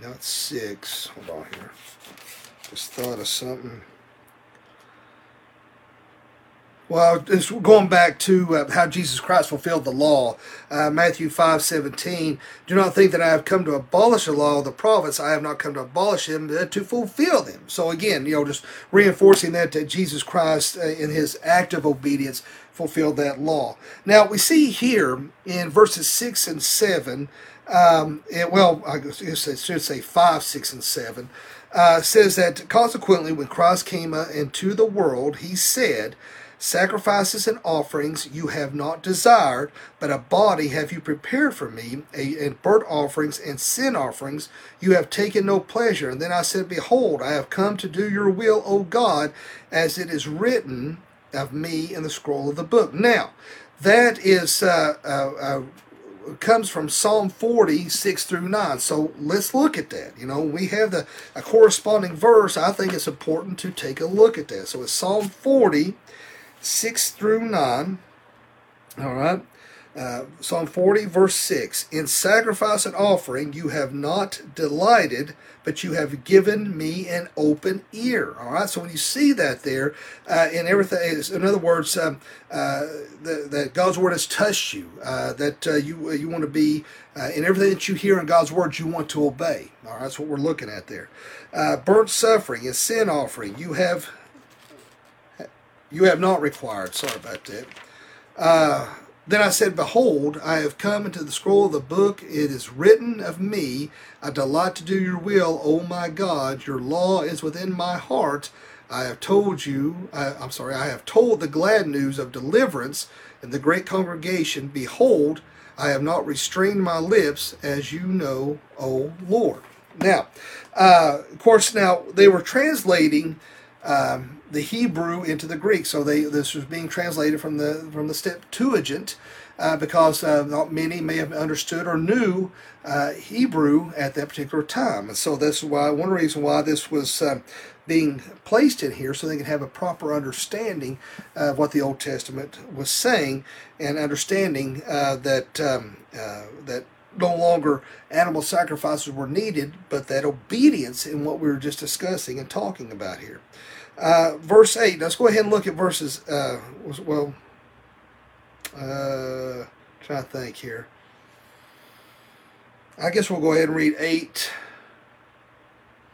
S1: not six. Hold on here. Just thought of something. Well, it's going back to uh, how Jesus Christ fulfilled the law. Uh, Matthew 5 17. Do not think that I have come to abolish the law of the prophets. I have not come to abolish them, but to fulfill them. So, again, you know, just reinforcing that, that Jesus Christ, uh, in his act of obedience, fulfilled that law. Now, we see here in verses 6 and 7, um, it, well, I should say 5, 6, and 7. Uh, says that consequently, when Christ came uh, into the world, he said, Sacrifices and offerings you have not desired, but a body have you prepared for me, and burnt offerings and sin offerings you have taken no pleasure. And then I said, Behold, I have come to do your will, O God, as it is written of me in the scroll of the book. Now, that is uh, uh, uh comes from Psalm 40, 6 through 9. So let's look at that. You know, we have the a corresponding verse. I think it's important to take a look at that. So it's Psalm 40, 6 through 9. All right. Uh, Psalm 40, verse 6 In sacrifice and offering you have not delighted, but you have given me an open ear. All right, so when you see that there, uh, in everything, in other words, um, uh, that God's word has touched you, uh, that uh, you you want to be uh, in everything that you hear in God's word, you want to obey. All right, that's what we're looking at there. burnt suffering and sin offering you have you have not required. Sorry about that. Uh, then I said, Behold, I have come into the scroll of the book. It is written of me. I delight to do your will, O my God. Your law is within my heart. I have told you, I, I'm sorry, I have told the glad news of deliverance in the great congregation. Behold, I have not restrained my lips, as you know, O Lord. Now, uh, of course, now they were translating um, the Hebrew into the Greek, so they this was being translated from the from the Septuagint. Uh, because uh, not many may have understood or knew uh, Hebrew at that particular time. And so that's why one reason why this was um, being placed in here so they could have a proper understanding of what the Old Testament was saying and understanding uh, that um, uh, that no longer animal sacrifices were needed, but that obedience in what we were just discussing and talking about here. Uh, verse 8, let's go ahead and look at verses, uh, well, uh, trying to think here. I guess we'll go ahead and read 8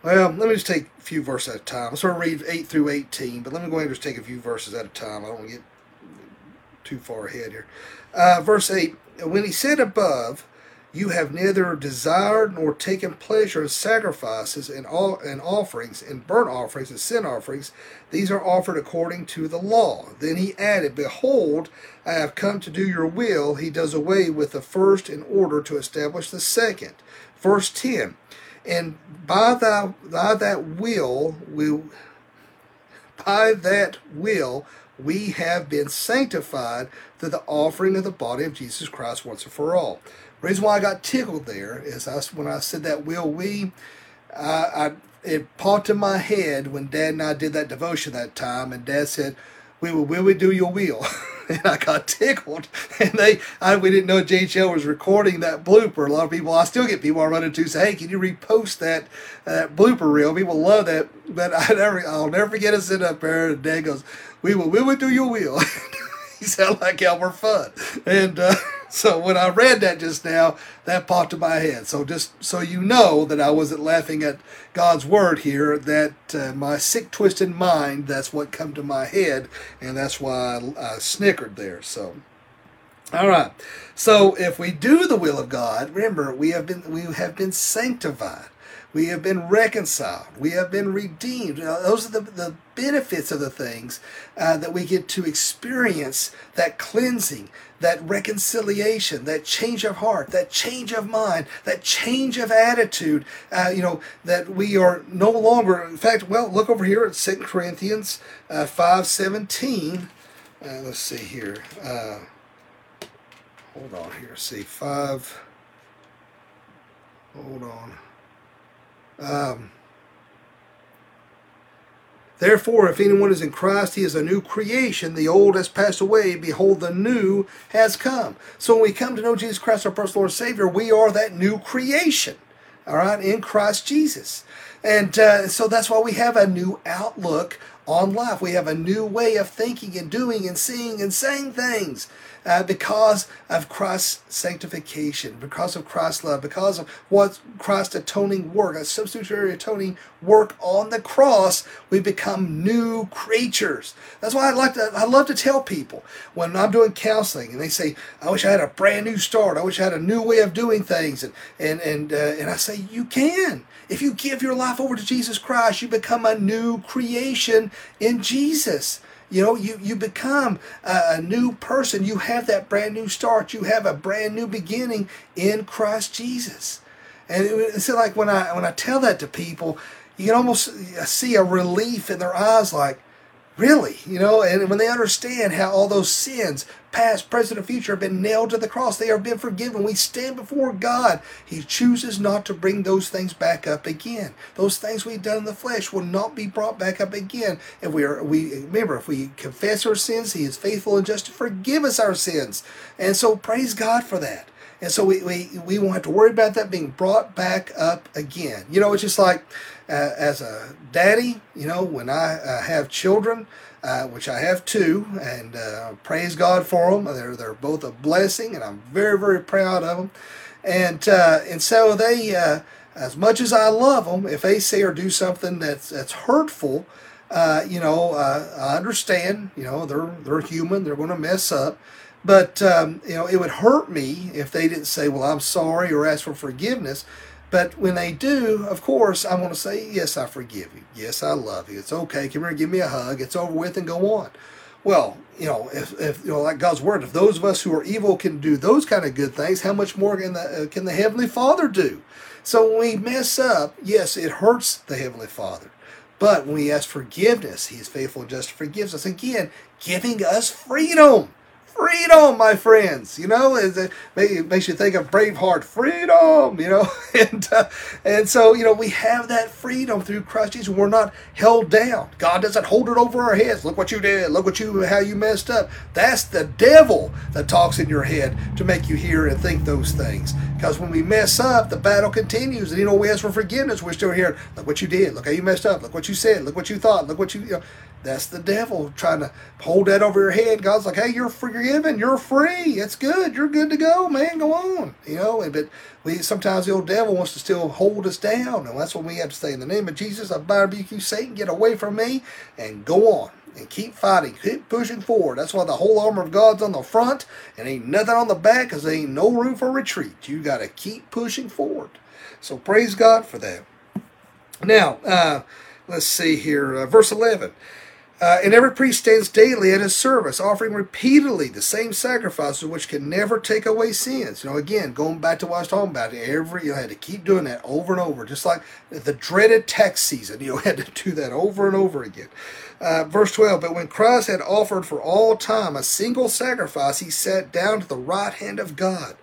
S1: well, let me just take a few verses at a time. I'll sort of read 8 through 18, but let me go ahead and just take a few verses at a time. I don't want to get too far ahead here. Uh, verse 8 When he said above, You have neither desired nor taken pleasure in sacrifices and, all, and offerings, and burnt offerings and sin offerings, these are offered according to the law. Then he added, Behold, I have come to do your will. He does away with the first in order to establish the second. Verse 10 and by thy by that will we by that will we have been sanctified through the offering of the body of Jesus Christ once and for all. Reason why I got tickled there is I, when I said that will we, I, it popped in my head when Dad and I did that devotion that time, and Dad said, "We will, will we do your will?" (laughs) and I got tickled. (laughs) And they, I, we didn't know JHL was recording that blooper. A lot of people, I still get people I run into say, "Hey, can you repost that uh, that blooper reel?" People love that, but (laughs) I never, I'll never forget us sitting up there. And Dad goes, "We will, we will do your wheel." (laughs) he sounded like Elmer Fudd, and. Uh, (laughs) so when I read that just now, that popped in my head. So just so you know that I wasn't laughing at God's word here, that uh, my sick, twisted mind, that's what come to my head, and that's why I, I snickered there. So, all right. So if we do the will of God, remember we have been we have been sanctified. We have been reconciled. We have been redeemed. Those are the, the benefits of the things uh, that we get to experience that cleansing, that reconciliation, that change of heart, that change of mind, that change of attitude. Uh, you know, that we are no longer, in fact, well, look over here at 2 Corinthians uh, 5.17. Uh, let's see here. Uh, hold on here. See, 5. Hold on. Um, Therefore, if anyone is in Christ, he is a new creation. The old has passed away. Behold, the new has come. So when we come to know Jesus Christ, our personal Lord and Savior, we are that new creation, all right, in Christ Jesus. And uh, so that's why we have a new outlook on life. We have a new way of thinking and doing and seeing and saying things uh, because of Christ's sanctification, because of Christ's love, because of what Christ's atoning work, a substitutionary atoning work on the cross, we become new creatures. That's why I like to I love to tell people when I'm doing counseling and they say, I wish I had a brand new start, I wish I had a new way of doing things and and and uh, and I say, You can. If you give your life over to Jesus Christ, you become a new creation in Jesus. You know, you, you become a, new person. You have that brand new start. You have a brand new beginning in Christ Jesus. And it's like when I when I tell that to people, you can almost see a relief in their eyes, like, Really, you know, and when they understand how all those sins, past, present, and future, have been nailed to the cross, they have been forgiven. We stand before God. He chooses not to bring those things back up again. Those things we've done in the flesh will not be brought back up again. If we are, we remember, if we confess our sins, He is faithful and just to forgive us our sins. And so, praise God for that. And so we, we, we won't have to worry about that being brought back up again. You know, it's just like uh, as a daddy, you know, when I uh, have children, uh, which I have two, and uh, praise God for them. They're, they're both a blessing, and I'm very, very proud of them. And, uh, and so they, uh, as much as I love them, if they say or do something that's, that's hurtful, you know, I understand, you know, they're, they're human, they're going to mess up. But, um, you know, it would hurt me if they didn't say, well, I'm sorry or ask for forgiveness. But when they do, of course, I'm going to say, Yes, I forgive you. Yes, I love you. It's okay. Come here give me a hug. It's over with and go on. Well, you know, if, if you know, like God's word, if those of us who are evil can do those kind of good things, how much more can the, uh, can the Heavenly Father do? So when we mess up, yes, it hurts the Heavenly Father. But when we ask forgiveness, He is faithful and just forgives us. Again, giving us freedom freedom, my friends. You know, it makes you think of Braveheart, freedom. You know, (laughs) and uh, and so you know we have that freedom through Christ Jesus. We're not held down. God doesn't hold it over our heads. Look what you did. Look what you how you messed up. That's the devil that talks in your head to make you hear and think those things. Because when we mess up, the battle continues, and you know we ask for forgiveness. We're still here. Look what you did. Look how you messed up. Look what you said. Look what you thought. Look what you. you know, that's the devil trying to hold that over your head. God's like, hey, you're forgiven. You're free. It's good. You're good to go, man. Go on. You know, but we sometimes the old devil wants to still hold us down. And that's what we have to say. In the name of Jesus, I bind you, Satan. Get away from me and go on and keep fighting. Keep pushing forward. That's why the whole armor of God's on the front and ain't nothing on the back because there ain't no room for retreat. You got to keep pushing forward. So praise God for that. Now, uh, let's see here. Uh, verse 11. Uh, and every priest stands daily at his service, offering repeatedly the same sacrifices which can never take away sins. You know, again, going back to what I was talking about, every you had to keep doing that over and over, just like the dreaded tax season. (laughs) You know, had to do that over and over again. Uh, verse 12, but when Christ had offered for all time a single sacrifice, he sat down to the right hand of God,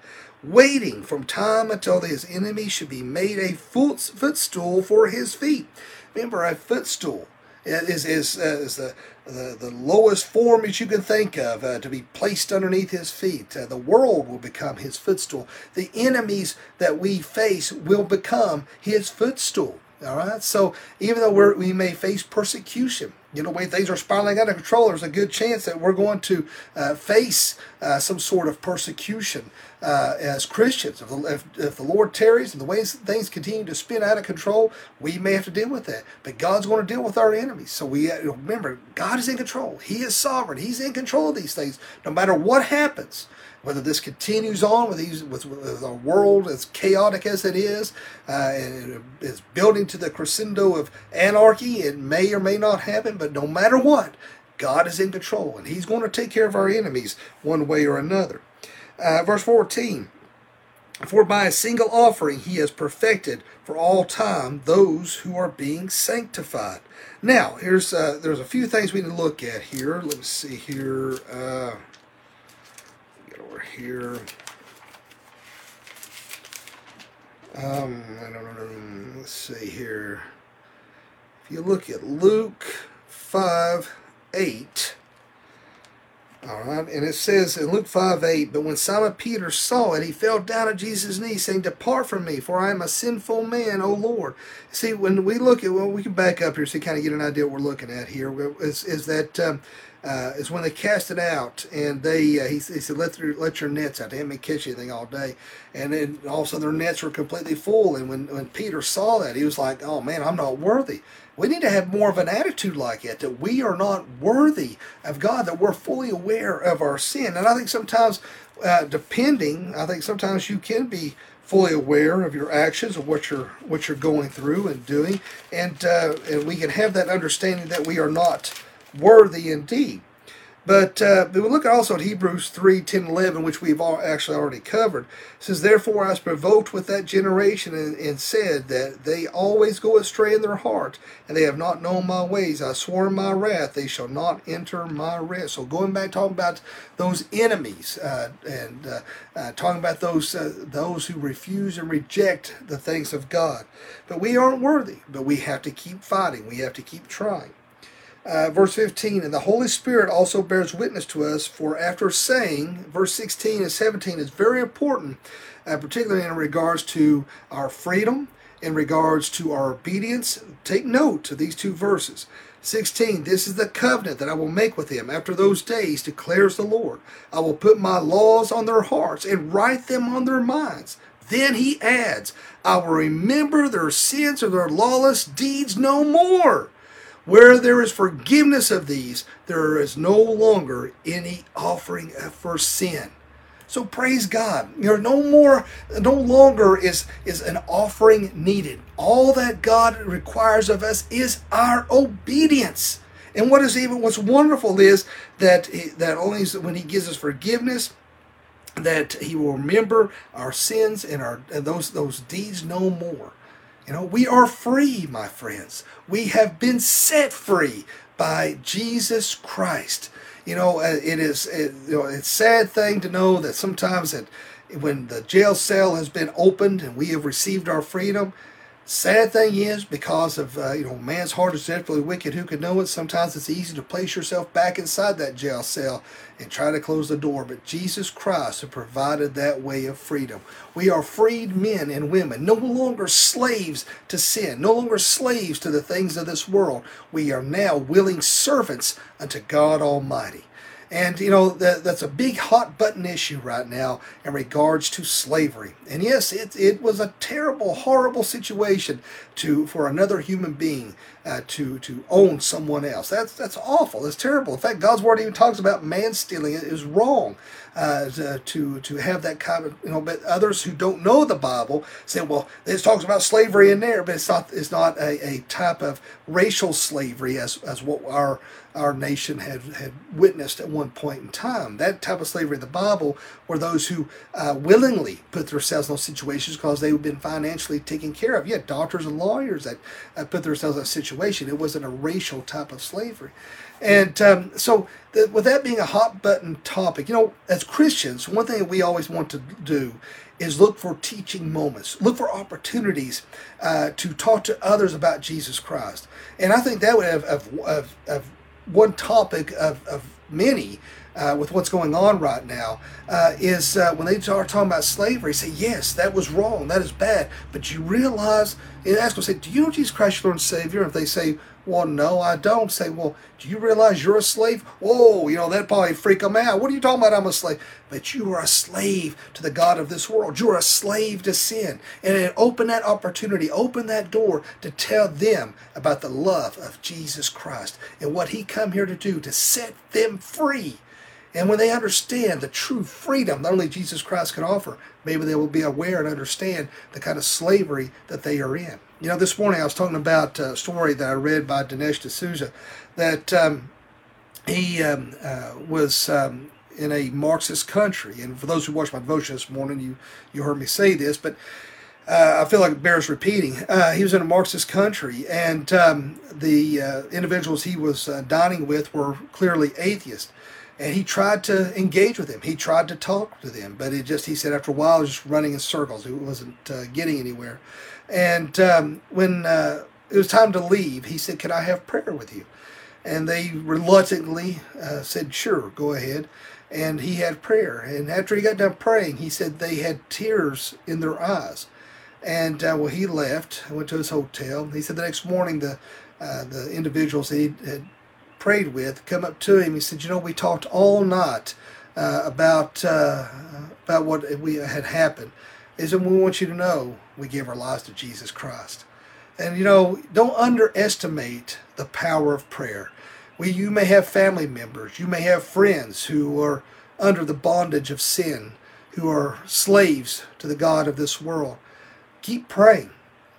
S1: waiting from time until his enemy should be made a footstool for his feet. Remember, a footstool is is, uh, is the, the, the lowest form that you can think of uh, to be placed underneath his feet. Uh, the world will become his footstool. The enemies that we face will become his footstool. All right. So even though we we may face persecution, you know, when things are spiraling out of control, there's a good chance that we're going to uh, face uh, some sort of persecution uh, as Christians. If the, if, if the, Lord tarries and the ways things continue to spin out of control, we may have to deal with that. But God's going to deal with our enemies. So we uh, remember, God is in control. He is sovereign. He's in control of these things, no matter what happens whether this continues on with these with, with world as chaotic as it is uh, and is building to the crescendo of anarchy it may or may not happen but no matter what god is in control and he's going to take care of our enemies one way or another. Uh, verse 14 for by a single offering he has perfected for all time those who are being sanctified. Now here's uh, there's a few things we need to look at here. Let me see here uh, here. Um, I don't know. Let's see here. If you look at Luke 5 8, all right, and it says in Luke 5 8, but when Simon Peter saw it, he fell down at Jesus' knees, saying, Depart from me, for I am a sinful man, O Lord. See, when we look at, well, we can back up here so you kind of get an idea what we're looking at here, is, is that. Um, uh, is when they cast it out and they uh, he, he, said let your let your nets out. They haven't catch anything all day. And then all of a sudden their nets were completely full and when, when peter saw that he was like oh man i'm not worthy. We need to have more of an attitude like that that we are not worthy of god that we're fully aware of our sin. And i think sometimes uh, depending i think sometimes you can be fully aware of your actions of what you're what you're going through and doing. And uh, and we can have that understanding that we are not worthy indeed. But uh, we look also at Hebrews 3 10 11, which we've all actually already covered. It says, Therefore I was provoked with that generation and, and, said that they always go astray in their heart, and they have not known my ways. I swore in my wrath, they shall not enter my rest. So going back talking about those enemies uh, and uh, uh talking about those, uh, those who refuse and reject the things of God. But we aren't worthy, but we have to keep fighting, we have to keep trying. Uh, verse 15, and the Holy Spirit also bears witness to us, for after saying, verse 16 and 17 is very important, uh, particularly in regards to our freedom, in regards to our obedience. Take note of these two verses. 16, this is the covenant that I will make with them after those days, declares the Lord. I will put my laws on their hearts and write them on their minds. Then he adds, I will remember their sins or their lawless deeds no more. Where there is forgiveness of these, there is no longer any offering for sin. So praise God. You're no more, no longer is, is an offering needed. All that God requires of us is our obedience. And what is even what's wonderful is that that only when He gives us forgiveness, that He will remember our sins and our and those those deeds no more. You know, we are free, my friends. We have been set free by Jesus Christ. You know, uh, it is it, you know it's a sad thing to know that sometimes that when the jail cell has been opened and we have received our freedom, Sad thing is, because of uh, you know man's heart is desperately wicked, who could know it? Sometimes it's easy to place yourself back inside that jail cell and try to close the door. But Jesus Christ has provided that way of freedom. We are freed men and women, no longer slaves to sin, no longer slaves to the things of this world. We are now willing servants unto God Almighty. And, you know, that, that's a big hot button issue right now in regards to slavery. And yes, it, it was a terrible, horrible situation to for another human being uh, to, to own someone else. That's, that's awful. That's terrible. In fact, God's word even talks about man stealing. It is wrong uh, to, to have that kind of, you know, but others who don't know the Bible say, well, it talks about slavery in there, but it's not, it's not a, a type of racial slavery as, as what our our nation had, had witnessed at one point in time. That type of slavery in the Bible were those who uh, willingly put themselves in those situations because they've been financially taken care of. You had doctors and lawyers that uh, put themselves in a situation. It wasn't a racial type of slavery. And um, so, the, with that being a hot button topic, you know, as Christians, one thing that we always want to do is look for teaching moments, look for opportunities uh, to talk to others about Jesus Christ. And I think that would have, have one topic of, of many uh, with what's going on right now uh, is uh, when they start talking about slavery, say, yes, that was wrong, that is bad. But you realize, and ask them, say, do you know Jesus Christ, your Lord and Savior? And if they say, well, no, I don't. Say, well, do you realize you're a slave? Whoa, you know, that probably freak them out. What are you talking about? I'm a slave. But you are a slave to the God of this world. You're a slave to sin. And open that opportunity, open that door to tell them about the love of Jesus Christ and what he come here to do to set them free. And when they understand the true freedom that only Jesus Christ can offer, maybe they will be aware and understand the kind of slavery that they are in. You know, this morning I was talking about a story that I read by Dinesh D'Souza that um, he um, uh, was um, in a Marxist country. And for those who watched my devotion this morning, you, you heard me say this, but uh, I feel like it bears repeating. Uh, he was in a Marxist country, and um, the uh, individuals he was uh, dining with were clearly atheists and he tried to engage with them. He tried to talk to them, but it just he said after a while, just running in circles. It wasn't uh, getting anywhere. And um, when uh, it was time to leave, he said, "Can I have prayer with you?" And they reluctantly uh, said, "Sure, go ahead." And he had prayer. And after he got done praying, he said they had tears in their eyes. And uh, well, he left. Went to his hotel. He said the next morning the uh, the individuals he had prayed with come up to him. He said, "You know, we talked all night uh, about uh, about what we had happened. Is that we want you to know we gave our lives to Jesus Christ, and you know, don't underestimate the power of prayer. We, you may have family members, you may have friends who are under the bondage of sin, who are slaves to the God of this world. Keep praying.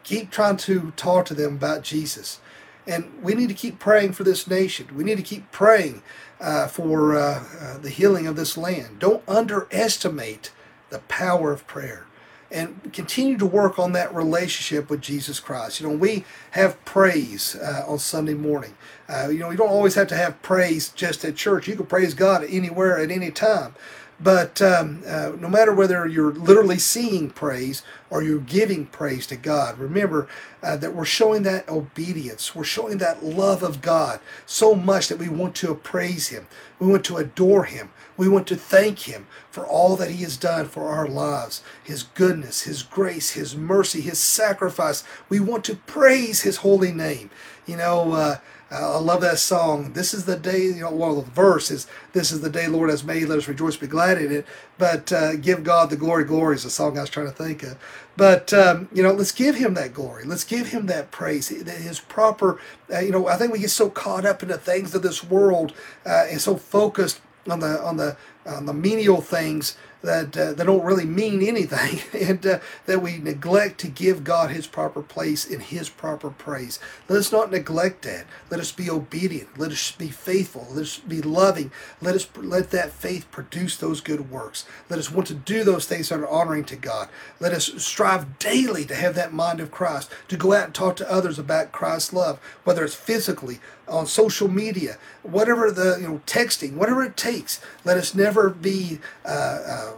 S1: Keep trying to talk to them about Jesus. And we need to keep praying for this nation. We need to keep praying uh, for uh, uh, the healing of this land. Don't underestimate the power of prayer. And continue to work on that relationship with Jesus Christ. You know, we have praise uh, on Sunday morning. Uh, you know, you don't always have to have praise just at church. You can praise God anywhere at any time. But um, uh, no matter whether you're literally seeing praise or you're giving praise to God, remember uh, that we're showing that obedience. We're showing that love of God so much that we want to praise Him. We want to adore Him. We want to thank Him for all that He has done for our lives His goodness, His grace, His mercy, His sacrifice. We want to praise His holy name. You know, uh, I love that song. This is the day, you know, well, the verse is, This is the day Lord has made, let us rejoice, be glad in it. But uh, give God the glory, glory is the song I was trying to think of. But, um, you know, let's give him that glory. Let's give him that praise. His proper, uh, you know, I think we get so caught up in the things of this world uh, and so focused on the, on the, on the menial things that uh, that don't really mean anything, (laughs) and uh, that we neglect to give God His proper place in His proper praise. Let us not neglect that. Let us be obedient. Let us be faithful. Let us be loving. Let us let that faith produce those good works. Let us want to do those things that are honoring to God. Let us strive daily to have that mind of Christ, to go out and talk to others about Christ's love, whether it's physically, on social media, whatever the you know texting, whatever it takes. Let us never be uh, uh,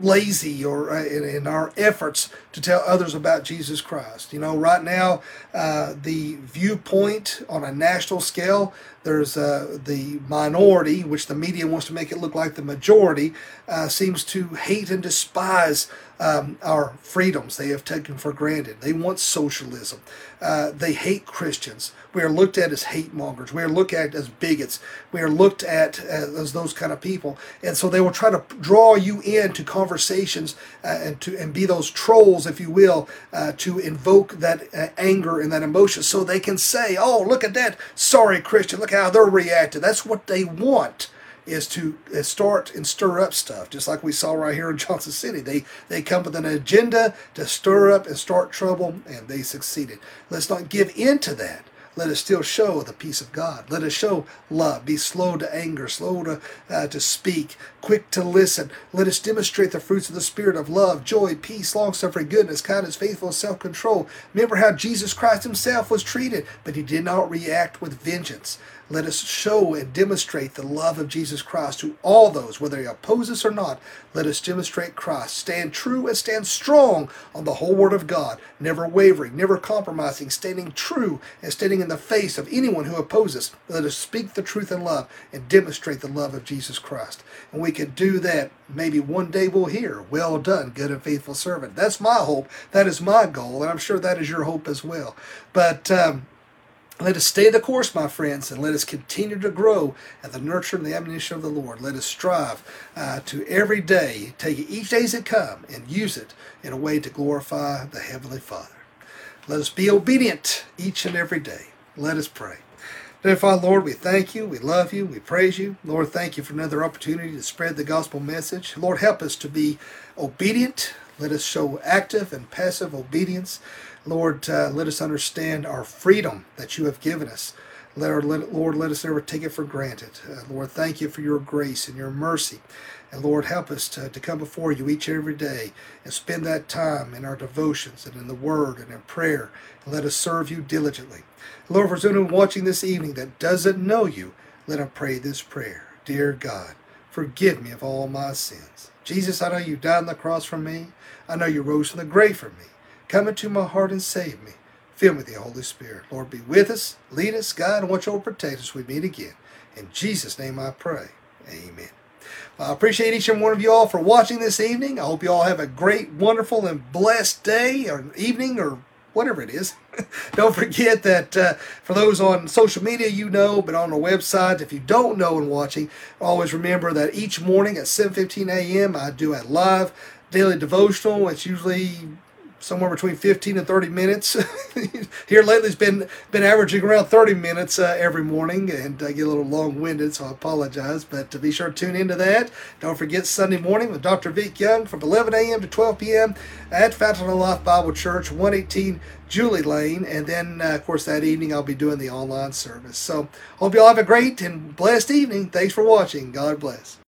S1: lazy or uh, in, in, our efforts to tell others about Jesus Christ. You know, right now, uh, the viewpoint on a national scale, there's uh, the minority, which the media wants to make it look like the majority, uh, seems to hate and despise um, our freedoms they have taken for granted. They want socialism. Uh, they hate Christians. We are looked at as hate mongers. We are looked at as bigots. We are looked at as, as those kind of people. And so they will try to draw you into conversations uh, and to and be those trolls, if you will, uh, to invoke that uh, anger and that emotion, so they can say, "Oh, look at that sorry Christian. Look how they're reacting." That's what they want is to start and stir up stuff, just like we saw right here in Johnson City. They they come with an agenda to stir up and start trouble, and they succeeded. Let's not give in to that. Let us still show the peace of God. Let us show love. Be slow to anger, slow to, uh, to speak, quick to listen. Let us demonstrate the fruits of the Spirit of love, joy, peace, long suffering, goodness, kindness, faithfulness, self control. Remember how Jesus Christ himself was treated, but he did not react with vengeance. Let us show and demonstrate the love of Jesus Christ to all those, whether they oppose us or not. Let us demonstrate Christ. Stand true and stand strong on the whole Word of God, never wavering, never compromising, standing true and standing in the face of anyone who opposes. Let us speak the truth in love and demonstrate the love of Jesus Christ. And we can do that. Maybe one day we'll hear, Well done, good and faithful servant. That's my hope. That is my goal. And I'm sure that is your hope as well. But, um, let us stay the course, my friends, and let us continue to grow at the nurture and the admonition of the Lord. Let us strive uh, to every day take each day as it come and use it in a way to glorify the Heavenly Father. Let us be obedient each and every day. Let us pray. Dear Father, Lord, we thank you, we love you, we praise you. Lord, thank you for another opportunity to spread the gospel message. Lord, help us to be obedient. Let us show active and passive obedience. Lord, uh, let us understand our freedom that you have given us. Let our, let, Lord, let us never take it for granted. Uh, Lord, thank you for your grace and your mercy. And Lord, help us to, to come before you each and every day and spend that time in our devotions and in the Word and in prayer. And let us serve you diligently. Lord, for anyone watching this evening that doesn't know you, let him pray this prayer. Dear God, forgive me of all my sins. Jesus, I know you died on the cross for me. I know you rose from the grave for me. Come into my heart and save me. Fill me with the Holy Spirit. Lord, be with us, lead us, guide, and watch over protect us. We meet again. In Jesus' name I pray. Amen. Well, I appreciate each and one of you all for watching this evening. I hope you all have a great, wonderful, and blessed day or evening or whatever it is. (laughs) don't forget that uh, for those on social media, you know, but on the website, if you don't know and watching, always remember that each morning at 7.15 a.m. I do a live daily devotional. It's usually somewhere between 15 and 30 minutes. (laughs) Here lately, it's been been averaging around 30 minutes uh, every morning, and I get a little long-winded, so I apologize. But to be sure to tune into that. Don't forget Sunday morning with Dr. Vic Young from 11 a.m. to 12 p.m. at Fountain of Life Bible Church, 118 Julie Lane, and then uh, of course that evening I'll be doing the online service. So hope you all have a great and blessed evening. Thanks for watching. God bless.